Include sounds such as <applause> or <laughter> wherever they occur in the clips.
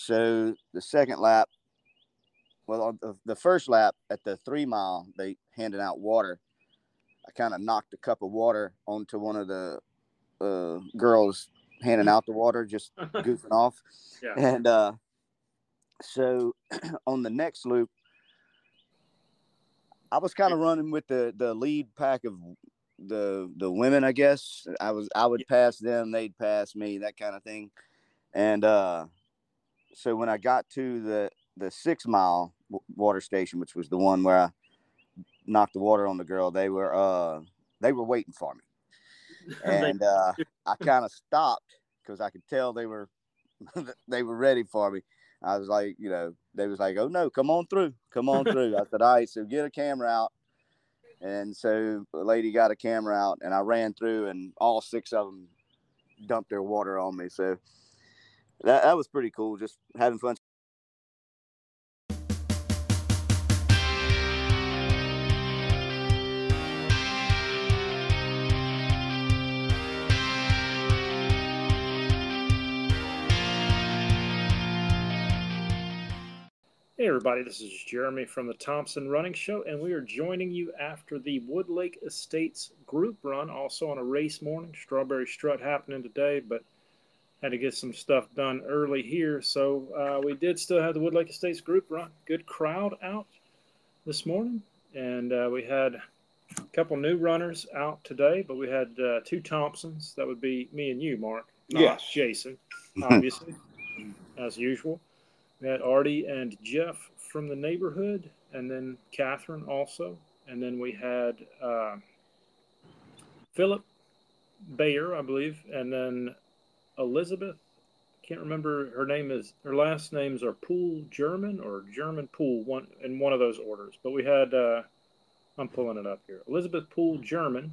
So the second lap, well, the, the first lap at the three mile, they handed out water. I kind of knocked a cup of water onto one of the uh, girls handing out the water, just <laughs> goofing off. Yeah. And uh, so <clears throat> on the next loop, I was kind of running with the the lead pack of the the women. I guess I was I would pass them, they'd pass me, that kind of thing. And uh, so when I got to the the six mile water station, which was the one where I knocked the water on the girl, they were uh they were waiting for me, <laughs> and uh, I kind of stopped because I could tell they were <laughs> they were ready for me. I was like, you know, they was like, oh no, come on through, come on through. I said, all right, so get a camera out. And so the lady got a camera out, and I ran through, and all six of them dumped their water on me. So that, that was pretty cool, just having fun. Hey, everybody, this is Jeremy from the Thompson Running Show, and we are joining you after the Wood Lake Estates group run, also on a race morning. Strawberry Strut happening today, but had to get some stuff done early here. So uh, we did still have the Wood Lake Estates group run. Good crowd out this morning, and uh, we had a couple new runners out today, but we had uh, two Thompsons. That would be me and you, Mark. not Yes. Jason, <laughs> obviously, as usual. We had Artie and Jeff from the neighborhood, and then Catherine also. And then we had uh, Philip Bayer, I believe, and then Elizabeth. Can't remember her name is her last names are Pool German or German Pool one in one of those orders. But we had uh, I'm pulling it up here. Elizabeth Pool German.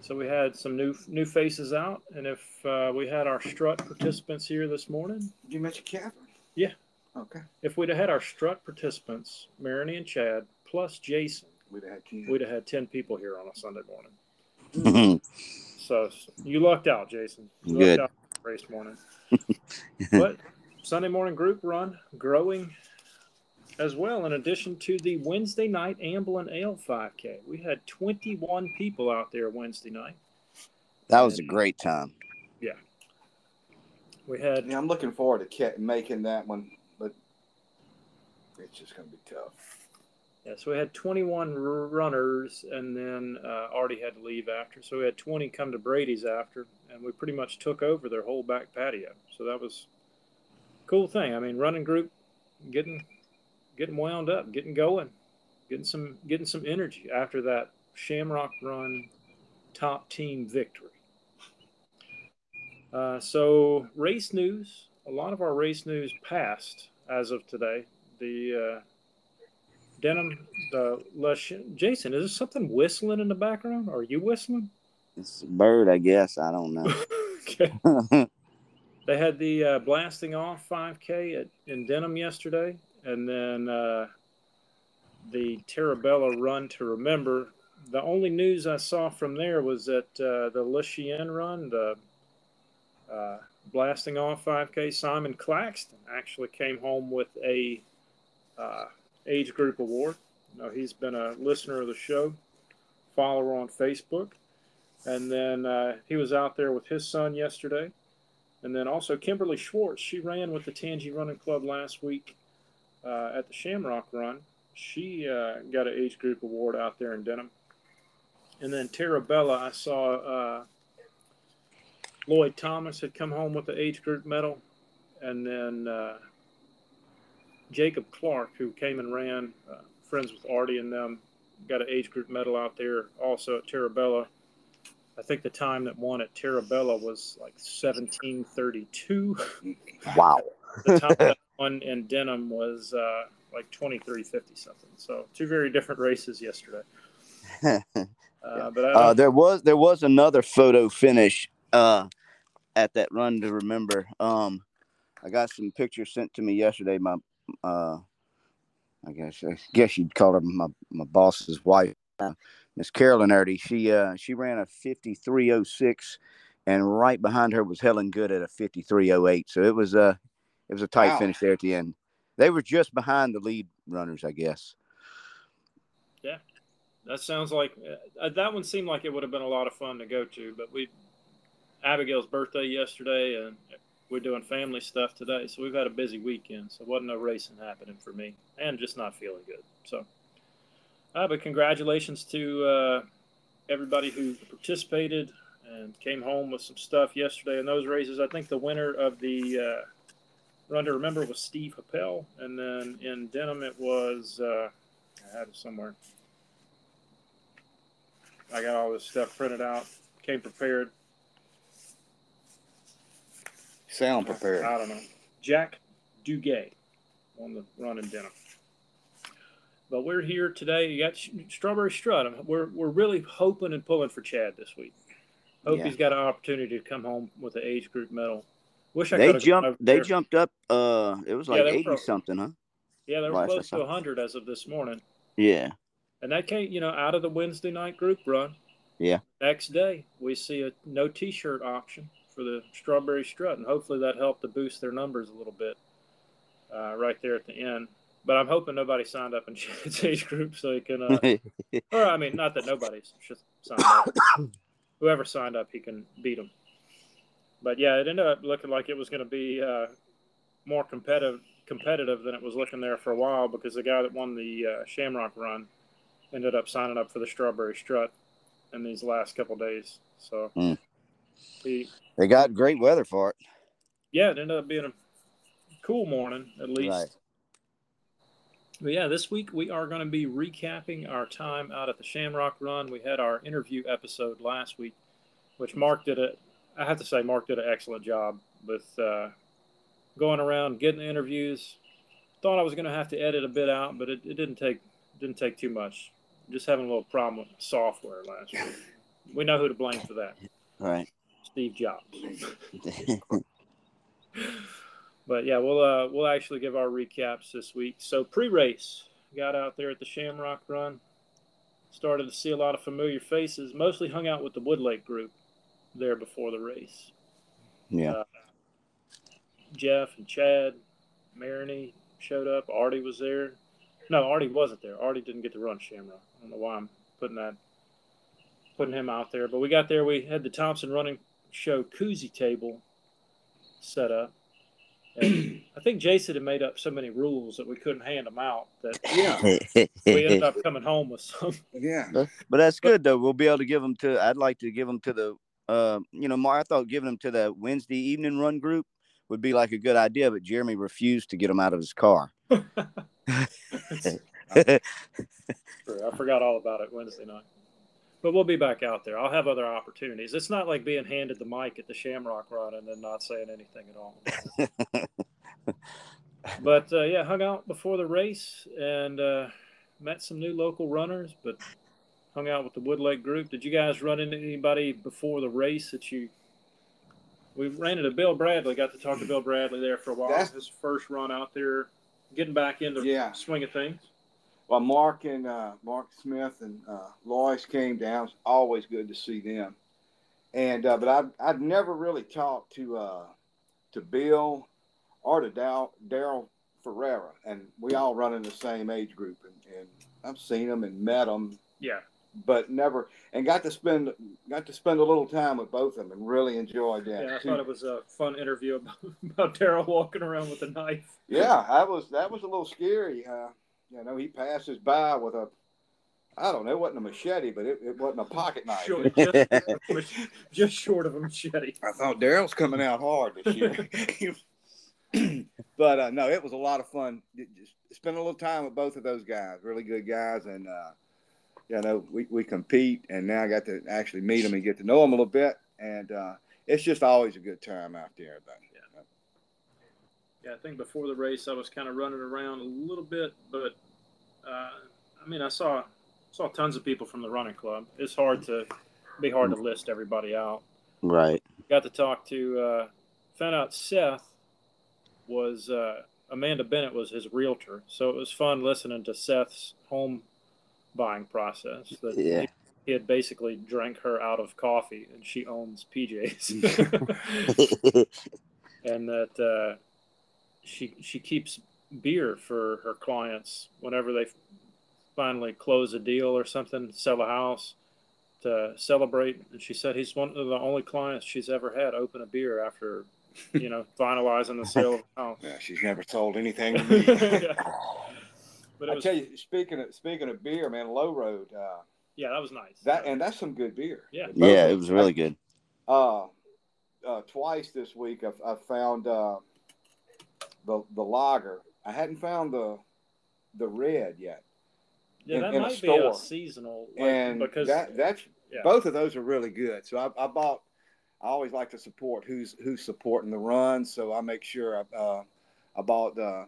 So we had some new new faces out, and if uh, we had our strut participants here this morning, Did you mention Catherine? Yeah. Okay. if we'd have had our strut participants, Marini and Chad, plus Jason, We'd have had ten. we'd have had 10 people here on a Sunday morning. <laughs> So you lucked out, Jason. You Good. lucked out race morning. <laughs> but Sunday morning group run growing as well, in addition to the Wednesday night Amblin Ale 5K. We had 21 people out there Wednesday night. that was a great time. Yeah, we had yeah, I'm looking forward to making that one, but it's just going to be tough. Yeah, so we had 21 runners, and then uh, Artie had to leave after. So we had 20 come to Brady's after, and we pretty much took over their whole back patio. So that was cool thing. I mean, running group, getting getting wound up, getting going, getting some getting some energy after that Shamrock Run top team victory. Uh, so race news. A lot of our race news passed as of today. The uh, Denham, the lush. Jason, is there something whistling in the background? Are you whistling? It's a bird, I guess. I don't know. <laughs> <laughs> They had the uh, blasting off 5K at, in Denham yesterday, and then uh, the Terabella Run to Remember. The only news I saw from there was that uh, the Le Run, the uh, blasting off 5K, Simon Claxton actually came home with a uh, age group award. Know, he's been a listener of the show, follower on Facebook, and then uh, he was out there with his son yesterday. And then also Kimberly Schwartz, she ran with the Tangi Running Club last week uh, at the Shamrock Run. She uh, got an age group award out there in Denham. And then Tara Bella, I saw uh, Lloyd Thomas had come home with the age group medal. And then uh, Jacob Clark, who came and ran, uh, friends with Artie and them, got an age group medal out there also at Terabella. I think the time that won at Terabella was like 1732. <laughs> wow. the time that won in Denham was uh, like 2350 something. So two very different races yesterday. <laughs> Uh, but I Uh, there was there was another photo finish uh, at that run to remember. Um, I got some pictures sent to me yesterday. My uh, I guess I guess you'd call her my, my boss's wife, uh, Miss Carolyn Erdy. She uh, she ran a fifty three oh six, and right behind her was Helen Good at a fifty three oh eight. So it was uh It was a tight Wow. finish there at the end. They were just behind the lead runners, I guess. Yeah, that sounds like uh, that one seemed like it would have been a lot of fun to go to, but we Abigail's birthday yesterday, and we're doing family stuff today, so we've had a busy weekend. So wasn't no racing happening for me, and just not feeling good. So, uh, but congratulations to uh, everybody who participated and came home with some stuff yesterday in those races. I think the winner of the uh, run to remember was Steve Happel, and then in Denham it was uh, I had it somewhere. I got all this stuff printed out, came prepared. Sound prepared. I don't know. Jack Duguay on the run in Denham. But we're here today. You got Strawberry Strut. We're, we're really hoping and pulling for Chad this week. Hope Yeah. he's got an opportunity to come home with the age group medal. Wish I They could have jumped. They jumped up. Uh, it was like were eighty pro- something, huh? Yeah, they were last close to. 100 as of this morning. Yeah. And that came, you know, out of the Wednesday night group run. Yeah. Next day, we see a no T-shirt auction for the Strawberry Strut, and hopefully that helped to boost their numbers a little bit uh, right there at the end. But I'm hoping nobody signed up in <laughs> Chad's age group so he can, uh, <laughs> or I mean, not that nobody's just signed up. <coughs> Whoever signed up, he can beat them. But yeah, it ended up looking like it was going to be uh, more competitive competitive than it was looking there for a while because the guy that won the uh, Shamrock Run ended up signing up for the Strawberry Strut in these last couple days. So Mm. He, they got great weather for it. yeah, it ended up being a cool morning at least. Right. But yeah, this week we are going to be recapping our time out at the Shamrock Run. We had our interview episode last week, which Mark did a. I have to say, Mark did an excellent job with uh, going around getting the interviews. Thought I was going to have to edit a bit out, but it, it didn't take didn't take too much. Just having a little problem with software last week. We know who to blame for that. Right. Steve Jobs. <laughs> But yeah, we'll uh, we'll actually give our recaps this week. So pre-race, got out there at the Shamrock Run, started to see a lot of familiar faces. Mostly hung out with the Woodlake group there before the race. yeah. Uh, Jeff and Chad, Maroney showed up. Artie was there. No, Artie wasn't there. Artie didn't get to run Shamrock. I don't know why I'm putting that putting him out there. But we got there. We had the Thompson Running Show koozie table set up. And I think Jason had made up so many rules that we couldn't hand them out that Yeah. we ended up coming home with some. Yeah. but that's good though. We'll be able to give them to. I'd like to give them to the. Uh, you know, Mar. I thought giving them to the Wednesday evening run group would be like a good idea, but Jeremy refused to get them out of his car. <laughs> <laughs> True. I forgot all about it Wednesday night. But we'll be back out there. I'll have other opportunities. It's not like being handed the mic at the Shamrock Run and then not saying anything at all. <laughs> but uh, yeah, hung out before the race and uh, met some new local runners, but hung out with the Woodlake group. Did you guys run into anybody before the race that you? We ran into Bill Bradley. Got to talk to Bill Bradley there for a while. That's- His first run out there, getting back into Yeah. swing of things. Well, Mark and uh, Mark Smith and uh, Lois came down. It's always good to see them. And uh, but I'd, I'd never really talked to uh, to Bill or to Daryl Ferreira, and we all run in the same age group. And, and I've seen them and met them, Yeah. but never and got to spend got to spend a little time with both of them and really enjoyed that. Yeah, I thought it was a fun interview <laughs> about, about Daryl walking around with a knife. Yeah, that was that was a little scary. Uh, you know, he passes by with a, I don't know, it wasn't a machete, but it, it wasn't a pocket knife. Short, <laughs> just, just short of a machete. I thought Daryl's coming out hard this year. <laughs> <clears throat> but uh, no, it was a lot of fun. It Just spent a little time with both of those guys, really good guys, and uh, you know, we, we compete, and now I got to actually meet them and get to know them a little bit, and uh, it's just always a good time out there. But Yeah, I think before the race I was kind of running around a little bit, but uh, I mean I saw saw tons of people from the running club. It's hard to be hard to list everybody out. right. Got to talk to uh, found out Seth was uh, Amanda Bennett was his realtor, so it was fun listening to Seth's home buying process. That Yeah. he, he had basically drank her out of coffee, and she owns PJs. <laughs> <laughs> and that uh, she she keeps beer for her clients whenever they finally close a deal or something, sell a house to celebrate. And she said he's one of the only clients she's ever had open a beer after, you know, <laughs> finalizing the sale of the house. Yeah, she's never sold anything to <laughs> me. Yeah. <laughs> But it I was, tell you, speaking of speaking of beer, man, Low Road, uh, yeah, that was nice. that and that's some good beer. Yeah. Yeah, it was really good. Uh, uh, twice this week, I've, I've found uh, the the lager. I hadn't found the the red yet, yeah, in- that in a might be a seasonal, like, and because that that's yeah. both of those are really good. So I, I bought. I always like to support who's who's supporting the run, so I make sure I uh, I bought uh,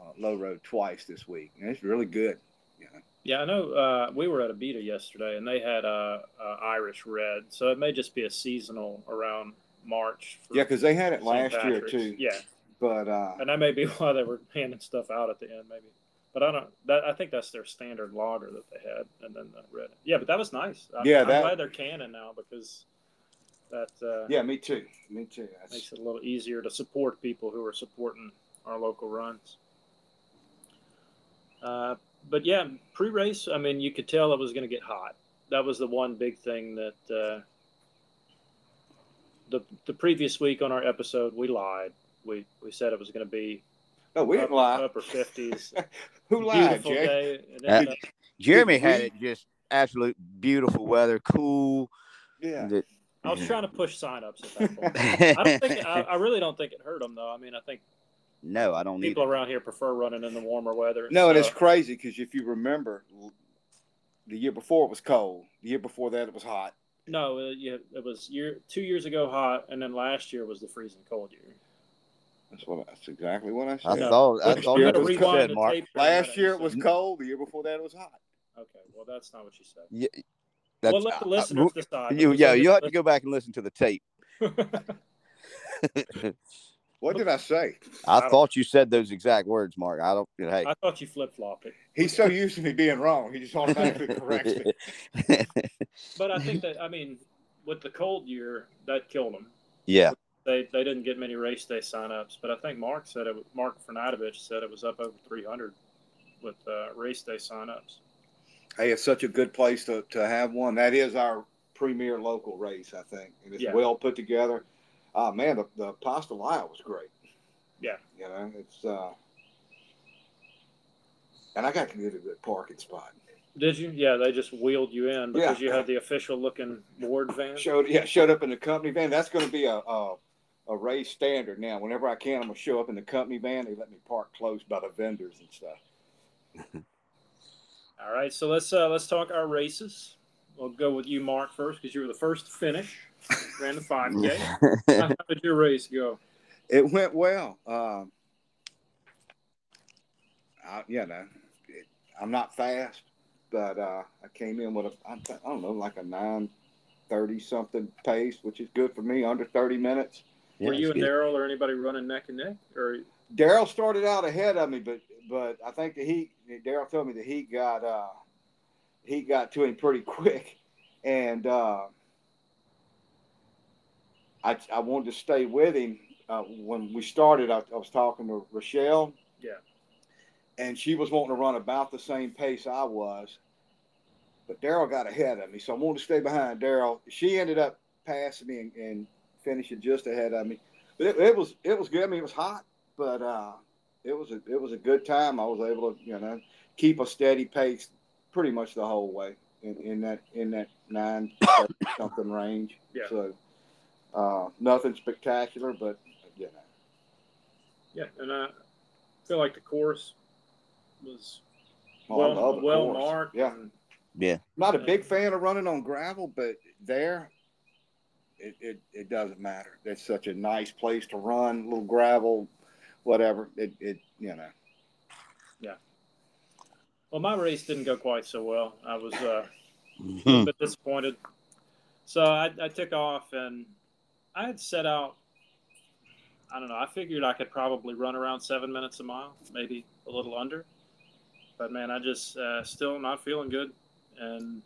uh, Low Road twice this week, and it's really good. You know? Yeah, I know. Uh, we were at Abita yesterday, and they had uh, uh, Irish red, so it may just be a seasonal around March. for Yeah, because they had it St. last year too. Yeah, But uh, and that may be <laughs> why they were handing stuff out at the end, maybe. But I don't. That I think that's their standard lager that they had, and then the red. Yeah, but that was nice. I, Yeah, I'm that- glad they're canning now because that uh, yeah, me too. Me too. That's, makes it a little easier to support people who are supporting our local runs. Uh, but yeah, pre-race, I mean, you could tell it was going to get hot. That was the one big thing that uh, the the previous week on our episode we lied. We we said it was going to be no, we didn't lie. upper fifties. <laughs> Who lied, Beautiful Jay? Uh, uh, Jeremy had it just absolute beautiful weather, cool. Yeah. The- I was trying to push signups at that point. <laughs> I don't think I, I really don't think it hurt them though. I mean, I think no, I don't need people around here prefer running in the warmer weather. No, and it's crazy because if you remember, the year before it was cold. The year before that it was hot. No, uh, yeah, it was year two years ago hot, and then last year was the freezing cold year. That's what. That's exactly what I I said. I thought I thought you year that's was what you rewind said, the Mark. tape for a minute Last year it was cold. The year before that it was hot. Okay, well that's not what you said. Yeah, that's, well, let the I- I- listeners decide. you, yeah, you have to go back and listen to the tape. <laughs> What did I say? I, don't- thought you said those exact words, Mark. I don't. Hey, I thought you flip flopped it, He's so used to me being wrong. He just automatically <laughs> corrects me. but I think that I mean, with the cold year, that killed him. yeah, They they didn't get many race day signups, but I think Mark said it. Mark Fernadovich said it was up over 300 with uh, race day signups. Hey, it's such a good place to, to have one. That is our premier local race, I think. And it's Yeah. well put together. Uh, man, the, the pastalaya was great. Yeah. You know, it's, uh, and I got to get a good parking spot. Did you? Yeah, they just wheeled you in because Yeah. you had the official looking board van. Showed, yeah, showed up in the company van. That's going to be a, a, a race standard now. Whenever I can, I'm going to show up in the company van. They let me park close by the vendors and stuff. <laughs> All right, so let's uh, let's talk our races. We'll go with you, Mark, first because you were the first to finish. <laughs> Ran the 5K. How how did your race go? It went well. Um, I, you know, it, I'm not fast, but uh, I came in with a I, don't know like a nine thirty something pace, which is good for me, under thirty minutes. Yeah, were you and. Daryl or anybody running neck and neck? Or Daryl started out ahead of me, but but I think the heat. Daryl told me the heat got uh, he got to him pretty quick, <laughs> and uh, I I wanted to stay with him. Uh, when we started, I, I was talking to Rochelle. Yeah. And she was wanting to run about the same pace I was, but Daryl got ahead of me, so I wanted to stay behind Daryl. She ended up passing me and, and finishing just ahead of me. But it, it was it was good. I mean, it was hot, but uh, it was a it was a good time. I was able to you know keep a steady pace pretty much the whole way in, in that in that nine something range. Yeah. So uh, nothing spectacular, but you know. yeah, and I feel like the course was Oh, well the well course. marked. Yeah, and- yeah, not a big fan of running on gravel, but there, it, it, it doesn't matter. It's such a nice place to run, little gravel, whatever. It, it you know. Yeah. Well, my race didn't go quite so well. I was uh, <laughs> a little bit disappointed. So I, I took off and I had set out. I don't know. I figured I could probably run around seven minutes a mile, maybe a little under. But man, I just uh, still not feeling good, and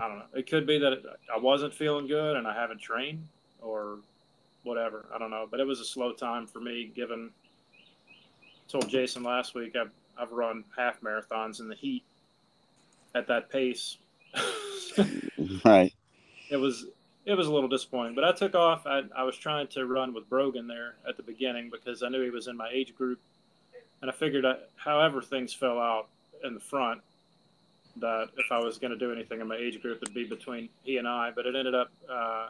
I don't know. It could be that I wasn't feeling good and I haven't trained, or whatever. I don't know. But it was a slow time for me, given I told Jason last week I've I've run half marathons in the heat at that pace. <laughs> right. It was it was a little disappointing, but I took off. I, I was trying to run with Brogan there at the beginning because I knew he was in my age group, and I figured, I, however things fell out in the front, that if I was going to do anything in my age group, it'd be between he and I. But it ended up uh,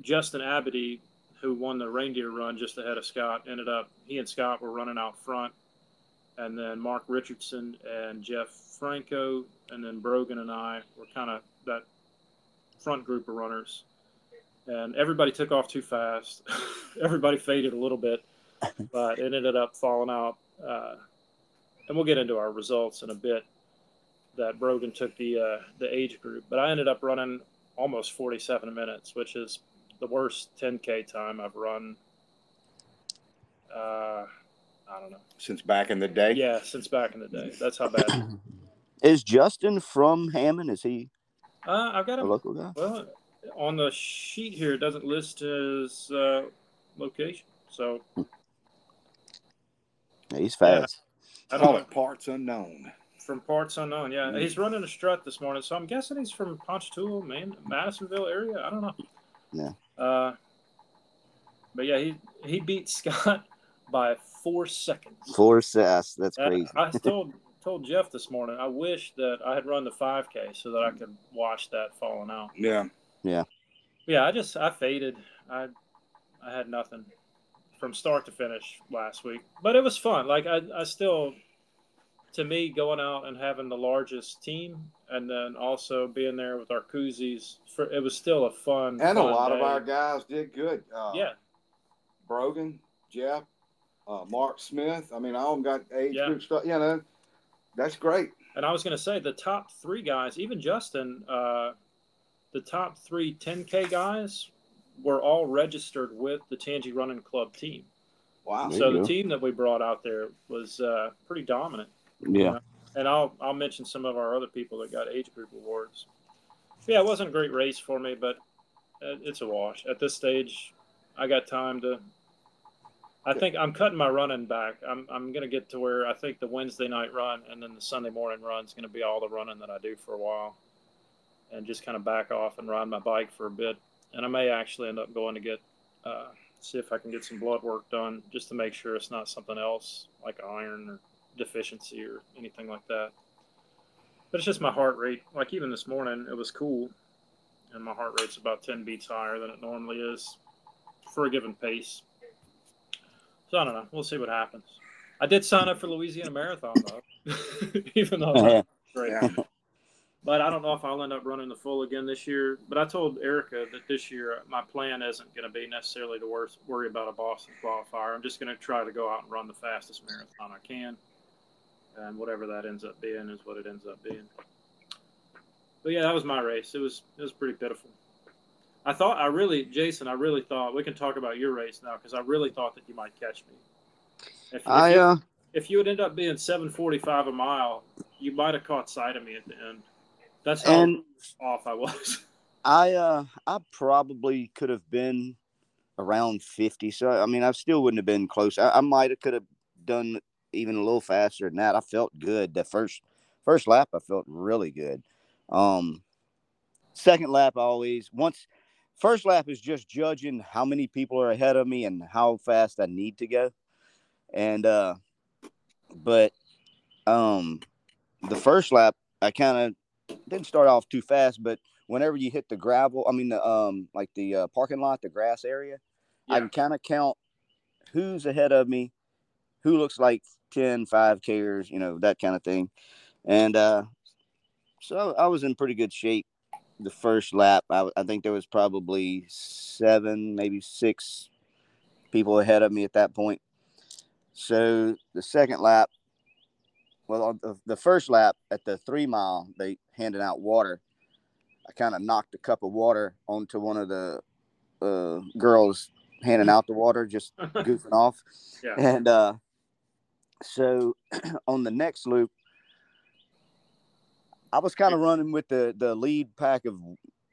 Justin Abity, who won the reindeer run just ahead of Scott, ended up he and Scott were running out front, and then Mark Richardson and Jeff Franco, and then Brogan and I were kind of that front group of runners. And everybody took off too fast. <laughs> everybody faded a little bit, but it ended up falling out. Uh, and we'll get into our results in a bit. That Brogan took the uh, the age group, but I ended up running almost 47 minutes, which is the worst 10k time I've run. Uh, I don't know. Since back in the day. Yeah, since back in the day. That's how bad. <clears throat> Is Justin from Hammond? Is he uh, I've got a him. local guy? Well, on the sheet here, it doesn't list his uh, location. So Yeah, he's fast. I don't Call it parts unknown. From parts unknown, yeah. Mm. He's running a strut this morning, so I'm guessing he's from Ponchatoula, man, Madisonville area. I don't know. Yeah. Uh, but yeah, he he beat Scott <laughs> by four seconds. Four sass. That's Uh, crazy. I <laughs> told told Jeff this morning. I wish that I had run the 5K so that I could watch that falling out. Yeah. Yeah. Yeah, I just I faded. I I had nothing from start to finish last week, but it was fun. Like I I still, to me, going out and having the largest team, and then also being there with our koozies, for it was still a fun And a fun lot of our guys did good. Uh, yeah Brogan, Jeff, uh, Mark Smith. I mean, all of them got age Yeah. group stuff. You know, that's great. And I was going to say the top three guys, even Justin, uh, the top three 10K guys were all registered with the Tangi Running Club team. Wow. So the team that we brought out there was uh, pretty dominant. Yeah. And I'll I'll mention some of our other people that got age group awards. Yeah, it wasn't a great race for me, but uh, it's a wash. At this stage, I got time to. I think I'm cutting my running back. I'm I'm gonna get to where I think the Wednesday night run and then the Sunday morning run is gonna be all the running that I do for a while, and just kind of back off and ride my bike for a bit. And I may actually end up going to get uh, see if I can get some blood work done just to make sure it's not something else like iron or deficiency or anything like that. But it's just my heart rate. Like even this morning, it was cool, and my heart rate's about ten beats higher than it normally is for a given pace. So I don't know. We'll see what happens. I did sign up for Louisiana Marathon though, <laughs> even though Yeah. it's <laughs> great. Yeah. But I don't know if I'll end up running the full again this year. But I told Erica that this year uh, my plan isn't going to be necessarily to wor- worry about a Boston qualifier. I'm just going to try to go out and run the fastest marathon I can, and whatever that ends up being is what it ends up being. But yeah, that was my race. It was it was pretty pitiful. I thought I really, Jason, I really thought we can talk about your race now because I really thought that you might catch me. If, if I you, uh if you would end up being 7:45 a mile, you might have caught sight of me at the end. That's how and off I was. <laughs> I uh I probably could have been around fifty. So I mean I still wouldn't have been close. I, I might have could have done even a little faster than that. I felt good. The first first lap I felt really good. Um second lap I always once first lap is just judging how many people are ahead of me and how fast I need to go. And uh but um the first lap I kind of didn't start off too fast, but whenever you hit the gravel, I mean the um like the uh, parking lot, the grass area, I can kind of count who's ahead of me, who looks like 10, 5 Kers, you know, that kind of thing. And uh so I was in pretty good shape the first lap. I, I think there was probably seven, maybe six people ahead of me at that point. So the second lap, well, on the, the first lap at the three mile, they handed out water. I kind of knocked a cup of water onto one of the uh, girls handing out the water, just <laughs> goofing off. Yeah. And uh, so <clears throat> on the next loop, I was kind of running with the the lead pack of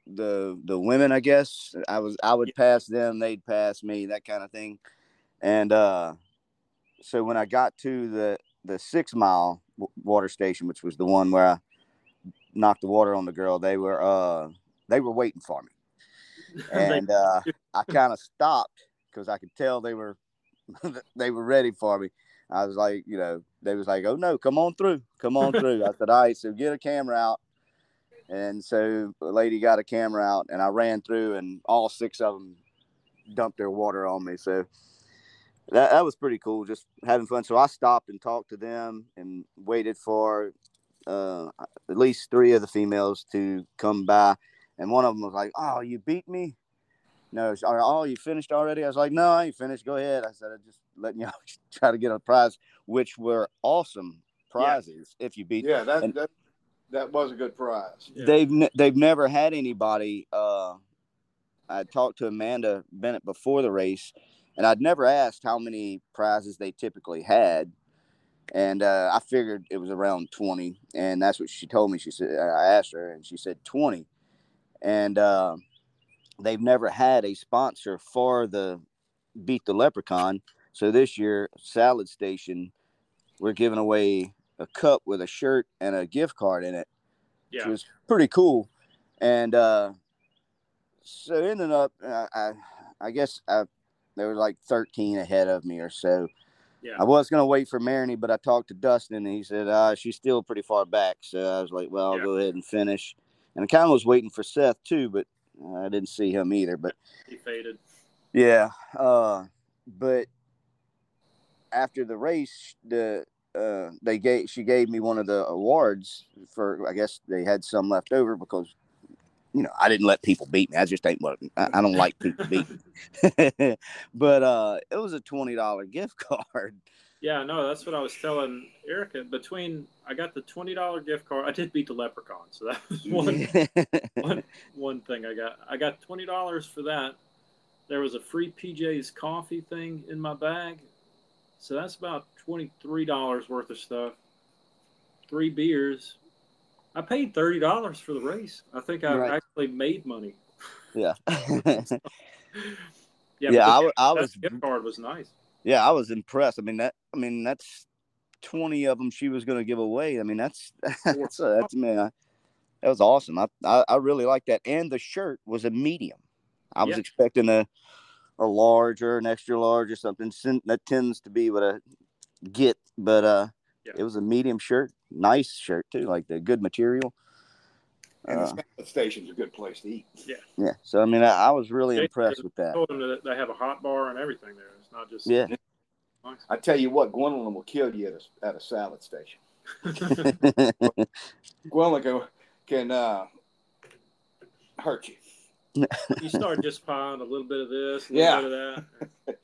the the women. I guess I was I would pass them, they'd pass me, that kind of thing. And uh, so when I got to the the six mile water station, which was the one where I knocked the water on the girl, they were uh they were waiting for me, <laughs> and uh, <laughs> I kind of stopped because I could tell they were <laughs> they were ready for me. I was like, you know, they was like, oh no, come on through, come on through. I said, all right, so get a camera out. And so the lady got a camera out, and I ran through, and all six of them dumped their water on me. So that, that was pretty cool, just having fun. So I stopped and talked to them and waited for uh, at least three of the females to come by. And one of them was like, "Oh, you beat me." No, oh, you finished already? I was like, no, I ain't finished. Go ahead. I said, I just letting y'all <laughs> try to get a prize, which were awesome prizes yeah. if you beat. Yeah, that, that that was a good prize. Yeah. They've they've never had anybody. Uh, I talked to Amanda Bennett before the race, and I'd never asked how many prizes they typically had, and uh, I figured it was around twenty, and that's what she told me. She said I asked her, and she said twenty, and uh, they've never had a sponsor for the beat the leprechaun. So this year, Salad Station, we're giving away a cup with a shirt and a gift card in it, yeah. which was pretty cool. And uh, so ended up, uh, I, I guess I, there was like 13 ahead of me or so. Yeah. I was gonna wait for Marini, but I talked to Dustin and he said uh, she's still pretty far back. So I was like, well, I'll yeah. go ahead and finish. And I kind of was waiting for Seth too, but I didn't see him either. But he faded. Yeah, uh, but after the race, the uh, they gave she gave me one of the awards for I guess they had some left over because you know I didn't let people beat me. I just ain't what I, I don't like people beat me. <laughs> but uh, it was a twenty dollar gift <laughs> card. Yeah, no, that's what I was telling Erica. Between I got the twenty dollar gift card, I did beat the leprechaun, so that was mm-hmm. one, <laughs> one, one thing I got. I got twenty dollars for that. There was a free PJ's coffee thing in my bag, so that's about twenty-three dollars worth of stuff. Three beers. I paid thirty dollars for the race. I think I right. actually made money. Yeah. <laughs> <laughs> yeah. Yeah. I, I was gift card was nice. Yeah, I was impressed. I mean that. I mean that's twenty of them she was going to give away. I mean that's <laughs> that's uh, that's man. That was awesome. I, I, I really like that. And the shirt was a medium. I was expecting a a large or an extra large or something. That tends to be what I get, but uh, yeah. it was a medium shirt, nice shirt too, like the good material. And uh, the station's a good place to eat. Yeah. Yeah. So I mean, I, I was really they, impressed with that. Told them that they have a hot bar and everything there. It's not just yeah. Nice. I tell you what, Gwendolyn will kill you at a, at a salad station. <laughs> Gwendolyn can, can uh, hurt you you start just piling a little bit of this, a little yeah. bit of that.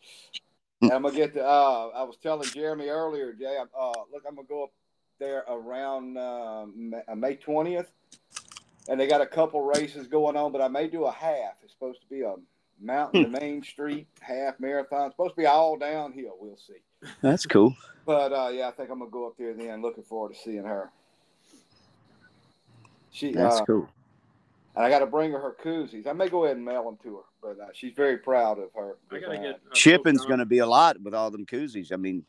I'm gonna get the. Uh, I was telling Jeremy earlier, Jay. Uh, look, I'm gonna go up there around uh, May twentieth, and they got a couple races going on. But I may do a half. It's supposed to be a mountain to Main Street half marathon. It's supposed to be all downhill. We'll see. That's cool. But uh, yeah, I think I'm gonna go up there then. Looking forward to seeing her. She. That's uh, cool and I got to bring her her koozies. I may go ahead and mail them to her, but uh, she's very proud of her. I gotta get shipping's going to be a lot with all them koozies. I mean,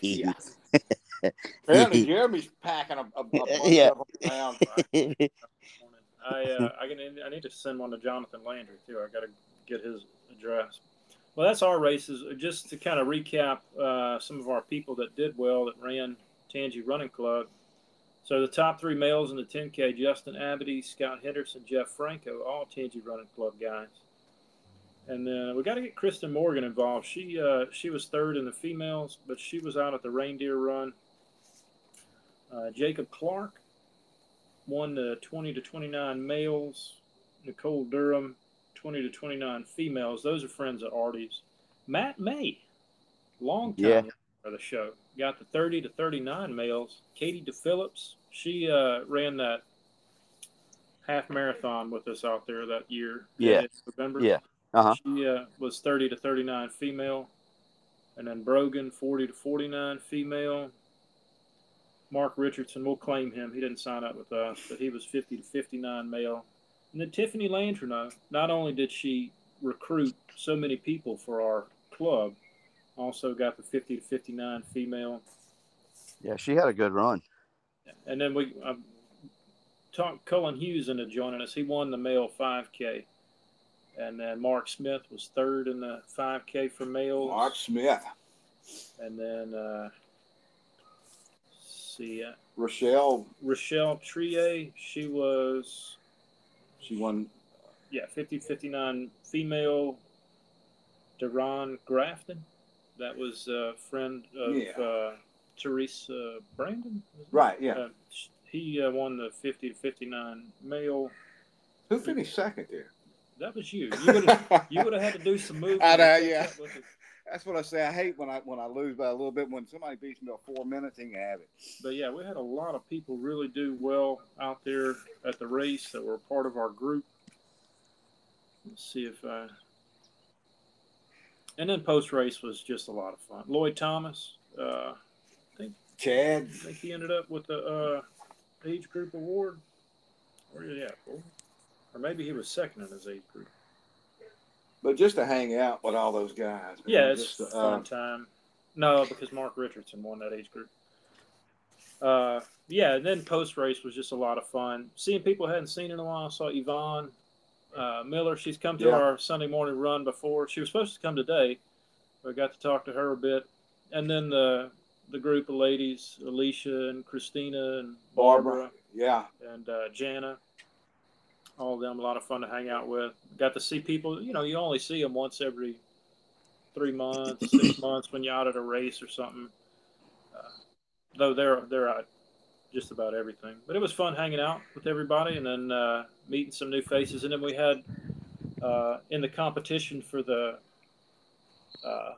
yeah. <laughs> Apparently, Jeremy's packing a, a, a bunch yeah. of them around. <laughs> I uh, I, can, I need to send one to Jonathan Landry too. I got to get his address. Well, that's our races. Just to kind of recap, uh, some of our people that did well that ran Tangi Running Club. So the top three males in the 10K: Justin Abity, Scott Henderson, Jeff Franco, all Tangi Running Club guys. And then we got to get Kristen Morgan involved. She uh, she was third in the females, but she was out at the reindeer run. Uh, Jacob Clark won the 20 to 29 males. Nicole Durham, 20 to 29 females. Those are friends of Artie's. Matt May, long time yeah. for the show got the 30 to 39 males. Katie DePhillips, she uh, ran that half marathon with us out there that year. Yeah. November. Yeah. Uh-huh. She uh, was 30 to 39 female. And then Brogan, 40 to 49 female. Mark Richardson, we'll claim him. He didn't sign up with us, but he was 50 to 59 male. And then Tiffany Landreneau, not only did she recruit so many people for our club, also got the 50 to 59 female. Yeah, she had a good run. And then we uh, talked Cullen Hughes into joining us. He won the male 5K. And then Mark Smith was third in the 5K for males. Mark Smith. And then, uh, see, uh, Rochelle, Rochelle Trier, she was, she won. yeah, 50 59 female. Deron Grafton, that was a friend of Yeah. uh, Teresa Brandon. Right, yeah. Uh, he uh, won the 50 59 male. Who finished second there? That was you. You would have you would have had to do some <laughs> moving. I know, yeah. Up with it. That's what I say. I hate when I when I lose by a little bit. When somebody beats me by four minutes, he can have it. But yeah, we had a lot of people really do well out there at the race that were part of our group. Let's see if I. And then post race was just a lot of fun. Lloyd Thomas, uh, I think. Chad, I think he ended up with the uh, age group award. Where did he at? Or maybe he was second in his age group. But just to hang out with all those guys. man, Yeah, it's just, a uh, fun time. No, because Mark Richardson won that age group. Uh, yeah, and then post race was just a lot of fun. Seeing people I hadn't seen in a while. I saw Yvonne uh, Miller. She's come to Yeah. our Sunday morning run before. She was supposed to come today. We got to talk to her a bit, and then the the group of ladies, Alicia and Christina and Barbara, Barbara. Yeah, and uh, Jana. All of them, a lot of fun to hang out with. Got to see people. You know, you only see them once every three months, six <clears throat> months when you're out at a race or something. Uh, though they're they're at just about everything. But it was fun hanging out with everybody and then uh, meeting some new faces. And then we had uh, in the competition for the uh,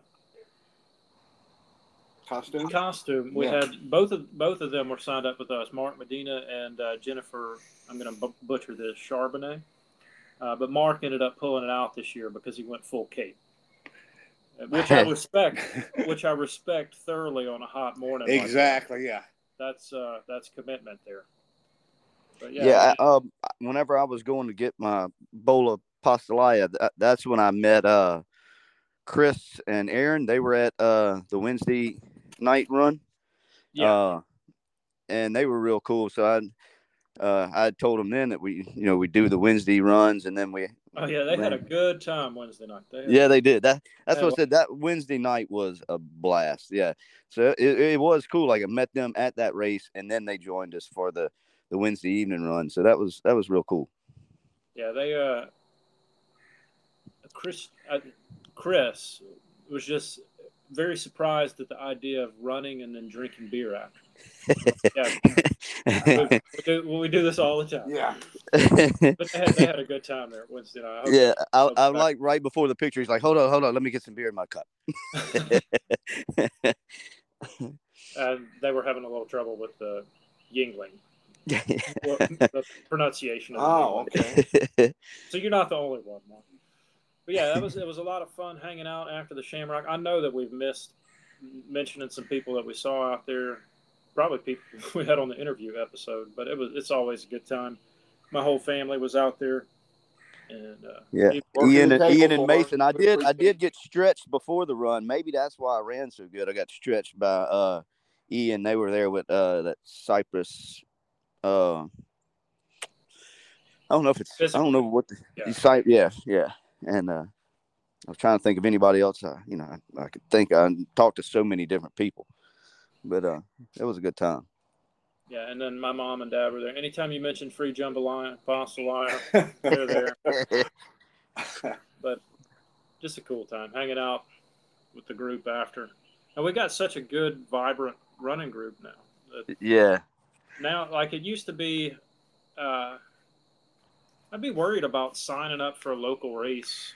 costume. costume, we Yeah. had both of both of them were signed up with us. Mark Medina and uh, Jennifer. I'm going to bu- butcher this Charbonnet, uh, but Mark ended up pulling it out this year because he went full cape, uh, which I <laughs> respect. <laughs> which I respect thoroughly on a hot morning. like that. exactly. Yeah. That's uh, that's commitment there. But yeah, Yeah, I- um, whenever I was going to get my bowl of pastalaya, that, that's when I met uh Chris and Aaron. They were at uh the Wednesday night run. yeah, Uh, and they were real cool. So I uh I told them then that we you know we do the Wednesday runs and then we oh yeah, they had a good time Wednesday night. They yeah they did. That that's what I said. That Wednesday night was a blast. Yeah. So it, it was cool. Like I met them at that race and then they joined us for the the Wednesday evening run. So that was that was real cool. Yeah, they uh, Chris, uh, Chris was just very surprised at the idea of running and then drinking beer after. <laughs> Yeah, we, we, do, we do this all the time. Yeah. But they had, they had a good time there Wednesday night. I hope- yeah, I, I'll I be back. like right before the picture. He's like, "Hold on, hold on, let me get some beer in my cup." <laughs> and they were having a little trouble with the Yuengling, <laughs> well, the pronunciation. Of Oh, Yuengling. okay. So you're not the only one, Mark. But yeah, that was it was a lot of fun hanging out after the Shamrock. I know that we've missed mentioning some people that we saw out there, probably people <laughs> we had on the interview episode, but it was it's always a good time. My whole family was out there, and uh, yeah, Ian, and, Ian and Mason. I did, I did get stretched before the run. Maybe that's why I ran so good. I got stretched by uh, Ian. They were there with uh, that Cypress. Uh, I don't know if it's. I don't know what the Yeah. the. Yeah, yeah. And uh, I was trying to think of anybody else. I, you know, I, I could think. I talked to so many different people, but uh, it was a good time. yeah, and then my mom and dad were there. Anytime you mentioned free jambalaya, pastalaya, <laughs> they're there. <laughs> but just a cool time hanging out with the group after. And we got such a good, vibrant running group now. Yeah, now, like it used to be, uh, I'd be worried about signing up for a local race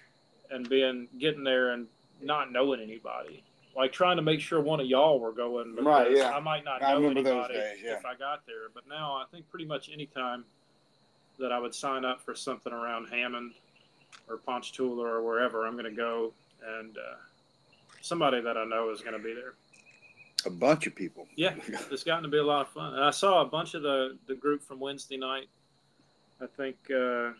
and being getting there and not knowing anybody. Like trying to make sure one of y'all were going Right, yeah. I might not I know anybody days, yeah. if I got there. But now I think pretty much any time that I would sign up for something around Hammond or Ponchatoula or wherever, I'm going to go and uh, somebody that I know is going to be there. a bunch of people. Yeah, it's gotten to be a lot of fun. And I saw a bunch of the, the group from Wednesday night. I think uh,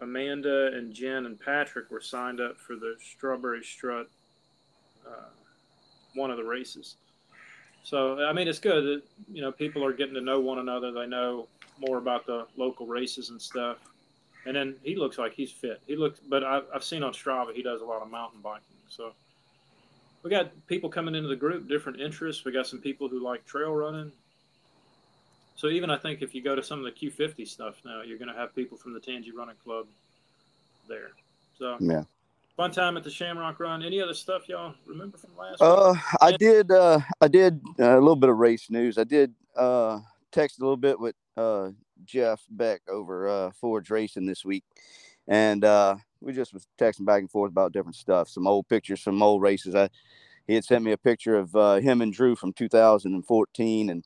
Amanda and Jen and Patrick were signed up for the Strawberry Strut, uh, one of the races. So I mean, it's good that you know people are getting to know one another. They know more about the local races and stuff. And then he looks like he's fit. He looks, but I've, I've seen on Strava he does a lot of mountain biking. So we got people coming into the group, different interests. We got some people who like trail running. So even I think if you go to some of the Q50 stuff now, you're going to have people from the Tangi Running Club there. So Yeah. fun time at the Shamrock Run. Any other stuff y'all remember from last? Uh, week? I did. Uh, I did uh, a little bit of race news. I did uh, text a little bit with uh, Jeff Beck over uh, Forge Racing this week, and uh, we just was texting back and forth about different stuff. Some old pictures, some old races. I he had sent me a picture of uh, him and Drew from 2014, and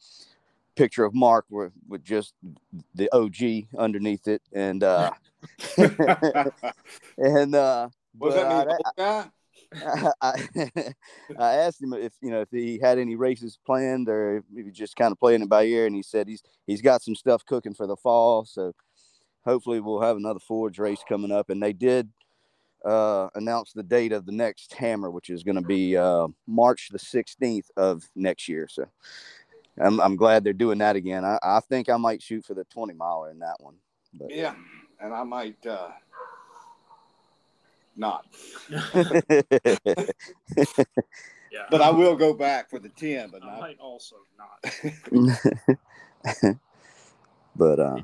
picture of Mark with, with just the OG underneath it, and uh, <laughs> <laughs> and uh, What's but that mean, I- old? I, <laughs> I asked him if you know if he had any races planned or if he was just kind of playing it by ear, and he said he's he's got some stuff cooking for the fall. So hopefully we'll have another Forge race coming up. And they did uh, announce the date of the next Hammer, which is going to be uh, March the 16th of next year. So I'm I'm glad they're doing that again. I, I think I might shoot for the 20 miler in that one. But Yeah, and I might uh, not, yeah, <laughs> but I will go back for the ten. But I not. might also not. <laughs> but uh,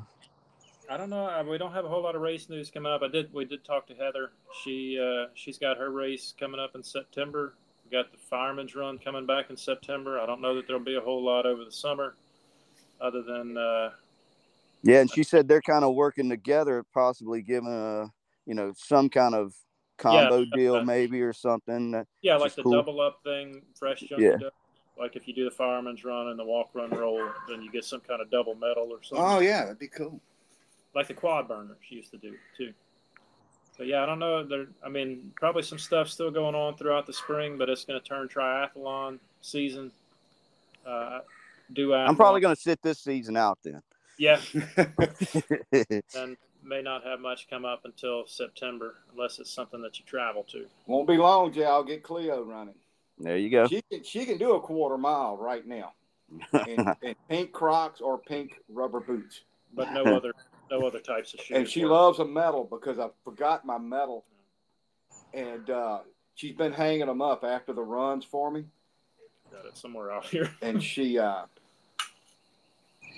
I don't know. Uh, We don't have a whole lot of race news coming up. I did. We did talk to Heather. She uh, she's got her race coming up in September. We got the fireman's run coming back in September. I don't know that there'll be a whole lot over the summer, other than uh, Yeah, and she said they're kind of working together, possibly giving a you know some kind of combo Yeah, deal, uh, maybe or something. yeah, like the cool. double up thing. Fresh Junkie Yeah. does. Like if you do the fireman's run and the walk run roll, then you get some kind of double medal or something. Oh yeah, that'd be cool. like the quad burner she used to do too. But yeah, I don't know. There, I mean, probably some stuff still going on throughout the spring, but it's going to turn triathlon season. Uh, do I'm probably going to sit this season out then. yeah, <laughs> and may not have much come up until September unless it's something that you travel to. Won't be long, Jay. I'll get Cleo running. there you go. She can she can do a quarter mile right now <laughs> in, in pink Crocs or pink rubber boots, But no other no other types of shoes. and she work. loves a medal because I forgot my medal, and uh, she's been hanging them up after the runs for me, Got it somewhere out here. <laughs> and she uh,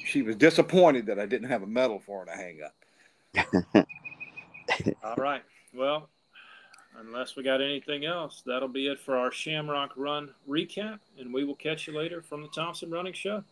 she was disappointed that I didn't have a medal for her to hang up. <laughs> All right. Well, unless we got anything else, that'll be it for our Shamrock Run recap, and we will catch you later from the Thompson Running Show.